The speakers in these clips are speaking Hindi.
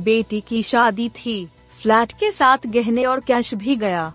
बेटी की शादी थी फ्लैट के साथ गहने और कैश भी गया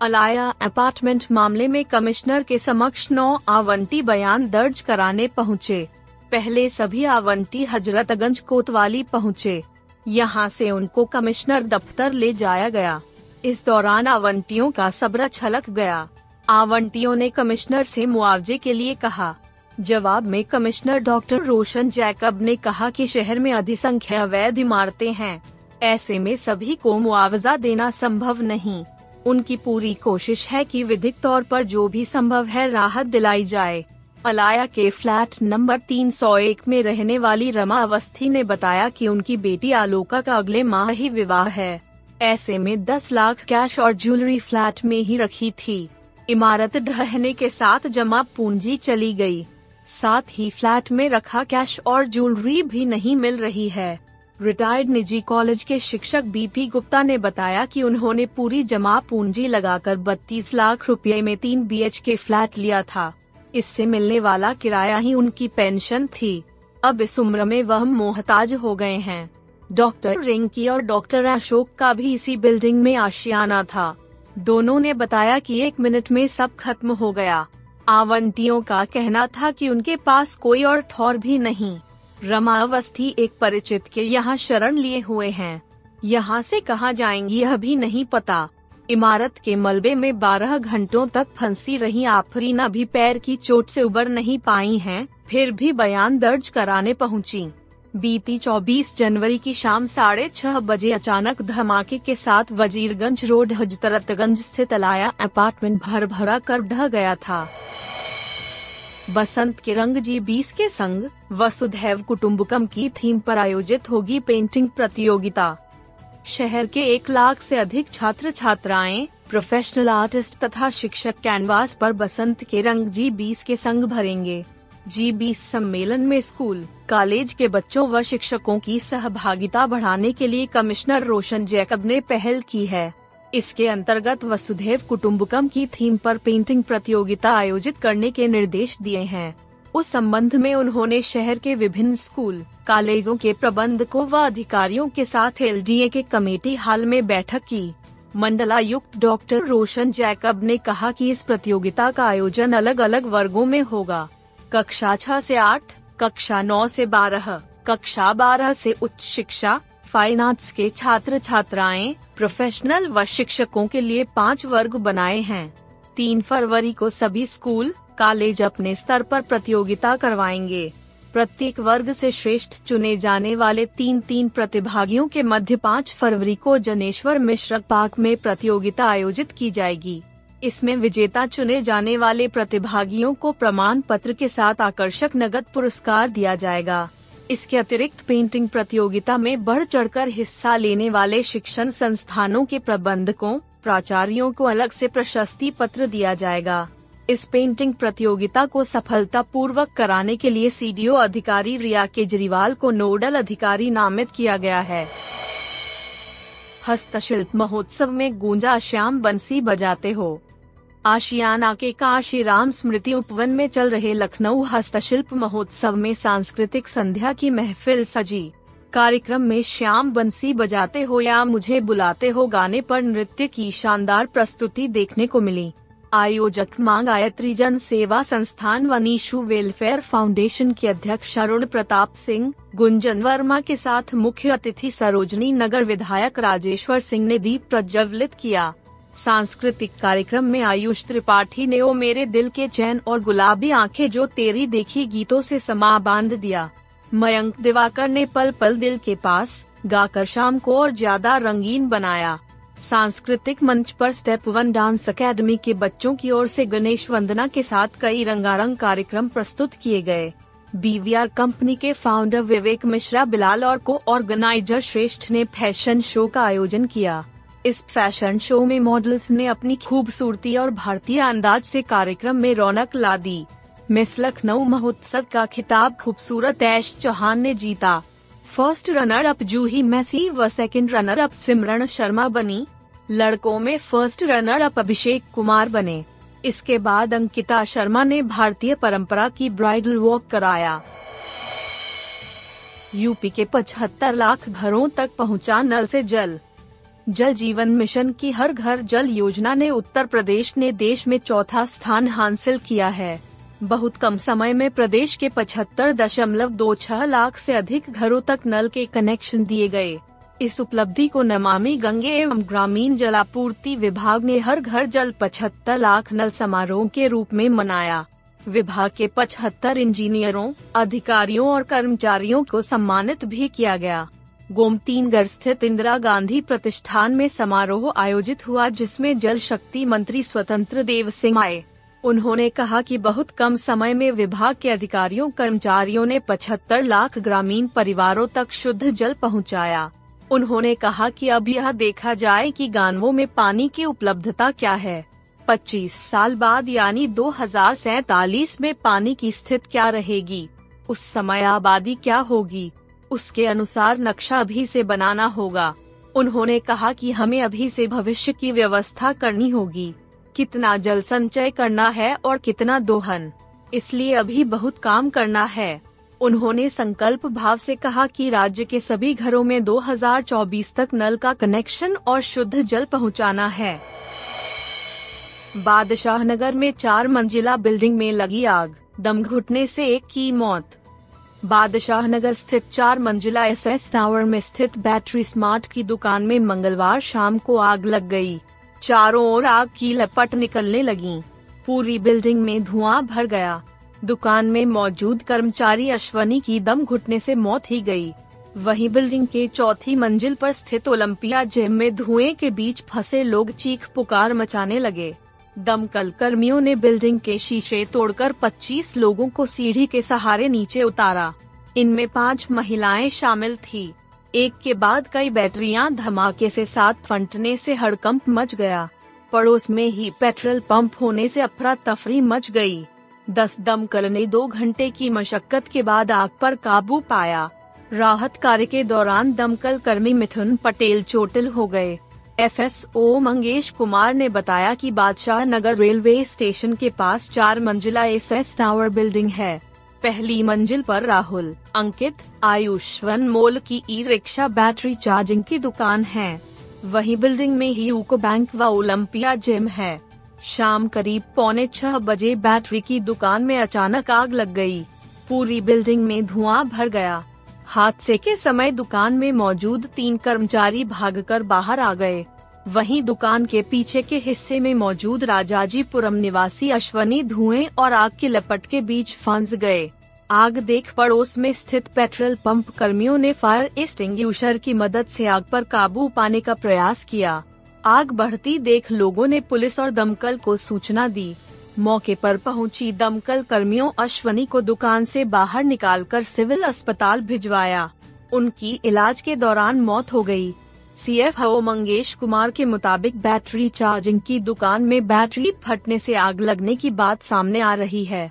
अलाया अपार्टमेंट मामले में कमिश्नर के समक्ष नौ आवंटी बयान दर्ज कराने पहुँचे। पहले सभी आवंटी हजरतगंज कोतवाली पहुँचे। यहाँ से उनको कमिश्नर दफ्तर ले जाया गया इस दौरान आवंटियों का सब्र छलक गया आवंटियों ने कमिश्नर से मुआवजे के लिए कहा जवाब में कमिश्नर डॉक्टर रोशन जैकब ने कहा कि शहर में अधिसंख्या अवैध इमारतें हैं। ऐसे में सभी को मुआवजा देना संभव नहीं। उनकी पूरी कोशिश है कि विधिक तौर पर जो भी संभव है राहत दिलाई जाए। अलाया के फ्लैट नंबर 301 में रहने वाली रमा अवस्थी ने बताया कि उनकी बेटी आलोका का अगले माह ही विवाह है। ऐसे में 10 लाख कैश और ज्वेलरी फ्लैट में ही रखी थी। इमारत ढहने के साथ जमा पूंजी चली गई। साथ ही फ्लैट में रखा कैश और ज्वेलरी भी नहीं मिल रही है। रिटायर्ड निजी कॉलेज के शिक्षक बीपी गुप्ता ने बताया कि उन्होंने पूरी जमा पूंजी लगाकर 32 लाख रुपए में तीन बीएच के फ्लैट लिया था। इससे मिलने वाला किराया ही उनकी पेंशन थी। अब इस उम्र में वह मोहताज हो गए हैं। डॉक्टर रिंकी और डॉक्टर अशोक का भी इसी बिल्डिंग में आशियाना था। दोनों ने बताया कि एक मिनट में सब खत्म हो गया। आवंटियों का कहना था कि उनके पास कोई और ठौर भी नहीं। रमा अवस्थी एक परिचित के यहाँ शरण लिए हुए हैं। यहाँ से कहाँ जाएँगी यह भी नहीं पता। इमारत के मलबे में 12 घंटों तक फंसी रही आफरीना भी पैर की चोट से उबर नहीं पाई हैं, फिर भी बयान दर्ज कराने पहुँची। बीती 24 जनवरी की शाम साढ़े छह बजे अचानक धमाके के साथ वजीरगंज रोड हजरतगंज स्थित अलाया अपार्टमेंट भर भरा कर ढह गया था। बसंत के रंग जी बीस के संग वसुधैव कुटुम्बकम की थीम पर आयोजित होगी पेंटिंग प्रतियोगिता। शहर के एक लाख से अधिक छात्र छात्राएँ प्रोफेशनल आर्टिस्ट तथा शिक्षक कैनवास पर बसंत के रंग जी बीस के संग भरेंगे। जी बीस सम्मेलन में स्कूल कॉलेज के बच्चों व शिक्षकों की सहभागिता बढ़ाने के लिए कमिश्नर रोशन जैकब ने पहल की है। इसके अंतर्गत वसुधैव कुटुम्बकम की थीम पर पेंटिंग प्रतियोगिता आयोजित करने के निर्देश दिए हैं। उस संबंध में उन्होंने शहर के विभिन्न स्कूल, कॉलेजों के प्रबंधकों व अधिकारियों के साथ एल के कमेटी हाल में बैठक की। मंडलायुक्त डॉक्टर रोशन जैकब ने कहा कि इस प्रतियोगिता का आयोजन अलग अलग वर्गों में होगा। कक्षा छह से आठ कक्षा नौ से बारह, कक्षा बारह से उच्च शिक्षा फाइन आर्ट्स के छात्र छात्राएँ प्रोफेशनल व शिक्षकों के लिए पाँच वर्ग बनाए हैं। तीन फरवरी को सभी स्कूल कॉलेज अपने स्तर पर प्रतियोगिता करवाएँगे। प्रत्येक वर्ग से श्रेष्ठ चुने जाने वाले तीन तीन प्रतिभागियों के मध्य पाँच फरवरी को जनेश्वर मिश्र पार्क में प्रतियोगिता आयोजित की जाएगी। इसमें विजेता चुने जाने वाले प्रतिभागियों को प्रमाण पत्र के साथ आकर्षक नगद पुरस्कार दिया जाएगा। इसके अतिरिक्त पेंटिंग प्रतियोगिता में बढ़ चढ़कर हिस्सा लेने वाले शिक्षण संस्थानों के प्रबंधकों, प्राचार्यों को अलग से प्रशस्ति पत्र दिया जाएगा। इस पेंटिंग प्रतियोगिता को सफलता पूर्वक कराने के लिए सीडीओ अधिकारी रिया केजरीवाल को नोडल अधिकारी नामित किया गया है। हस्तशिल्प महोत्सव में गूंजा श्याम बंसी बजाते हो। आशियाना के काशीराम स्मृति उपवन में चल रहे लखनऊ हस्तशिल्प महोत्सव में सांस्कृतिक संध्या की महफिल सजी। कार्यक्रम में श्याम बंसी बजाते हो या मुझे बुलाते हो गाने पर नृत्य की शानदार प्रस्तुति देखने को मिली। आयोजक मांग गायत्री जन सेवा संस्थान व नीशु वेलफेयर फाउंडेशन के अध्यक्ष अरुण प्रताप सिंह, गुंजन वर्मा के साथ मुख्य अतिथि सरोजनी नगर विधायक राजेश्वर सिंह ने दीप प्रज्वलित किया। सांस्कृतिक कार्यक्रम में आयुष त्रिपाठी ने ओ मेरे दिल के चैन और गुलाबी आँखें जो तेरी देखी गीतों से समा बाँध दिया। मयंक दिवाकर ने पल पल दिल के पास गाकर शाम को और ज़्यादा रंगीन बनाया। सांस्कृतिक मंच पर स्टेप वन डांस अकेडमी के बच्चों की ओर से गणेश वंदना के साथ कई रंगारंग कार्यक्रम प्रस्तुत किए गए। बीवीआर कंपनी के फाउंडर विवेक मिश्रा बिलाल और को ऑर्गेनाइजर श्रेष्ठ ने फ़ैशन शो का आयोजन किया। इस फ़ैशन शो में मॉडल्स ने अपनी खूबसूरती और भारतीय अंदाज से कार्यक्रम में रौनक ला दी। मिस लखनऊ महोत्सव का खिताब खूबसूरत ऐश चौहान ने जीता। First runner up Juhi Massey व second runner up Simran Sharma बनी। लड़कों में first runner up Abhishek Kumar बने। इसके बाद अंकिता शर्मा ने भारतीय परंपरा की ब्राइडल वॉक कराया। यूपी के पचहत्तर लाख घरों तक पहुँचा नल से जल। जल जीवन मिशन की हर घर जल योजना ने उत्तर प्रदेश ने देश में चौथा स्थान हासिल किया है। बहुत कम समय में प्रदेश के पचहत्तर दशमलव दो छह लाख से अधिक घरों तक नल के कनेक्शन दिए गए। इस उपलब्धि को नमामि गंगे एवं ग्रामीण जलापूर्ति विभाग ने हर घर जल पचहत्तर लाख नल समारोह के रूप में मनाया। विभाग के पचहत्तर इंजीनियरों, अधिकारियों और कर्मचारियों को सम्मानित भी किया गया। गोमतीनगढ़ स्थित इंदिरा गांधी प्रतिष्ठान में समारोह आयोजित हुआ, जिसमें जल शक्ति मंत्री स्वतंत्र देव सिंह आए। उन्होंने कहा कि बहुत कम समय में विभाग के अधिकारियों, कर्मचारियों ने 75 लाख ग्रामीण परिवारों तक शुद्ध जल पहुँचाया। उन्होंने कहा कि अब यह देखा जाए कि गाँवों में पानी की उपलब्धता क्या है। 25 साल बाद यानी दो में पानी की स्थिति क्या रहेगी? उस समय आबादी क्या होगी? उसके अनुसार नक्शा अभी से बनाना होगा। उन्होंने कहा कि हमें अभी से भविष्य की व्यवस्था करनी होगी। कितना जल संचय करना है और कितना दोहन। इसलिए अभी बहुत काम करना है। उन्होंने संकल्प भाव से कहा कि राज्य के सभी घरों में 2024 तक नल का कनेक्शन और शुद्ध जल पहुंचाना है। बादशाह नगर में चार मंजिला बिल्डिंग में लगी आग। दम घुटने से एक की मौत। बादशाह नगर स्थित चार मंजिला एस एस टावर में स्थित बैटरी स्मार्ट की दुकान में मंगलवार शाम को आग लग गई। चारों ओर आग की लपट निकलने लगी पूरी बिल्डिंग में धुआँ भर गया दुकान में मौजूद कर्मचारी अश्वनी की दम घुटने से मौत ही गई। वहीं बिल्डिंग के चौथी मंजिल पर स्थित ओलंपिया जिम में धुएँ के बीच फंसे लोग चीख पुकार मचाने लगे दमकल कर्मियों ने बिल्डिंग के शीशे तोड़कर 25 लोगों को सीढ़ी के सहारे नीचे उतारा। इनमें पाँच महिलाएँ शामिल थी। एक के बाद कई बैटरियाँ धमाके से साथ फंटने से हड़कंप मच गया। पड़ोस में ही पेट्रोल पंप होने से अफरा तफरी मच गई। दस दमकल ने दो घंटे की मशक्कत के बाद आग पर काबू पाया। राहत कार्य के दौरान दमकल कर्मी मिथुन पटेल चोटिल हो गए। एफएसओ मंगेश कुमार ने बताया कि बादशाह नगर रेलवे स्टेशन के पास चार मंजिला एस टावर बिल्डिंग है। पहली मंजिल पर राहुल, अंकित, आयुष, वन मोल की ई रिक्शा बैटरी चार्जिंग की दुकान है। वही बिल्डिंग में ही यूको बैंक व ओलंपिया जिम है। शाम करीब पौने छह बजे बैटरी की दुकान में अचानक आग लग गई। पूरी बिल्डिंग में धुआँ भर गया। हादसे के समय दुकान में मौजूद तीन कर्मचारी भागकर बाहर आ गए। वहीं दुकान के पीछे के हिस्से में मौजूद राजाजीपुरम निवासी अश्वनी धुएँ और आग की लपट के बीच फंस गए। आग देख पड़ोस में स्थित पेट्रोल पंप कर्मियों ने फायर एक्सटिंग्विशर की मदद से आग पर काबू पाने का प्रयास किया। आग बढ़ती देख लोगों ने पुलिस और दमकल को सूचना दी। मौके पर पहुँची दमकल कर्मियों अश्वनी को दुकान से बाहर निकालकर सिविल अस्पताल भिजवाया उनकी इलाज के दौरान मौत हो गई। सीएफओ मंगेश कुमार के मुताबिक बैटरी चार्जिंग की दुकान में बैटरी फटने से आग लगने की बात सामने आ रही है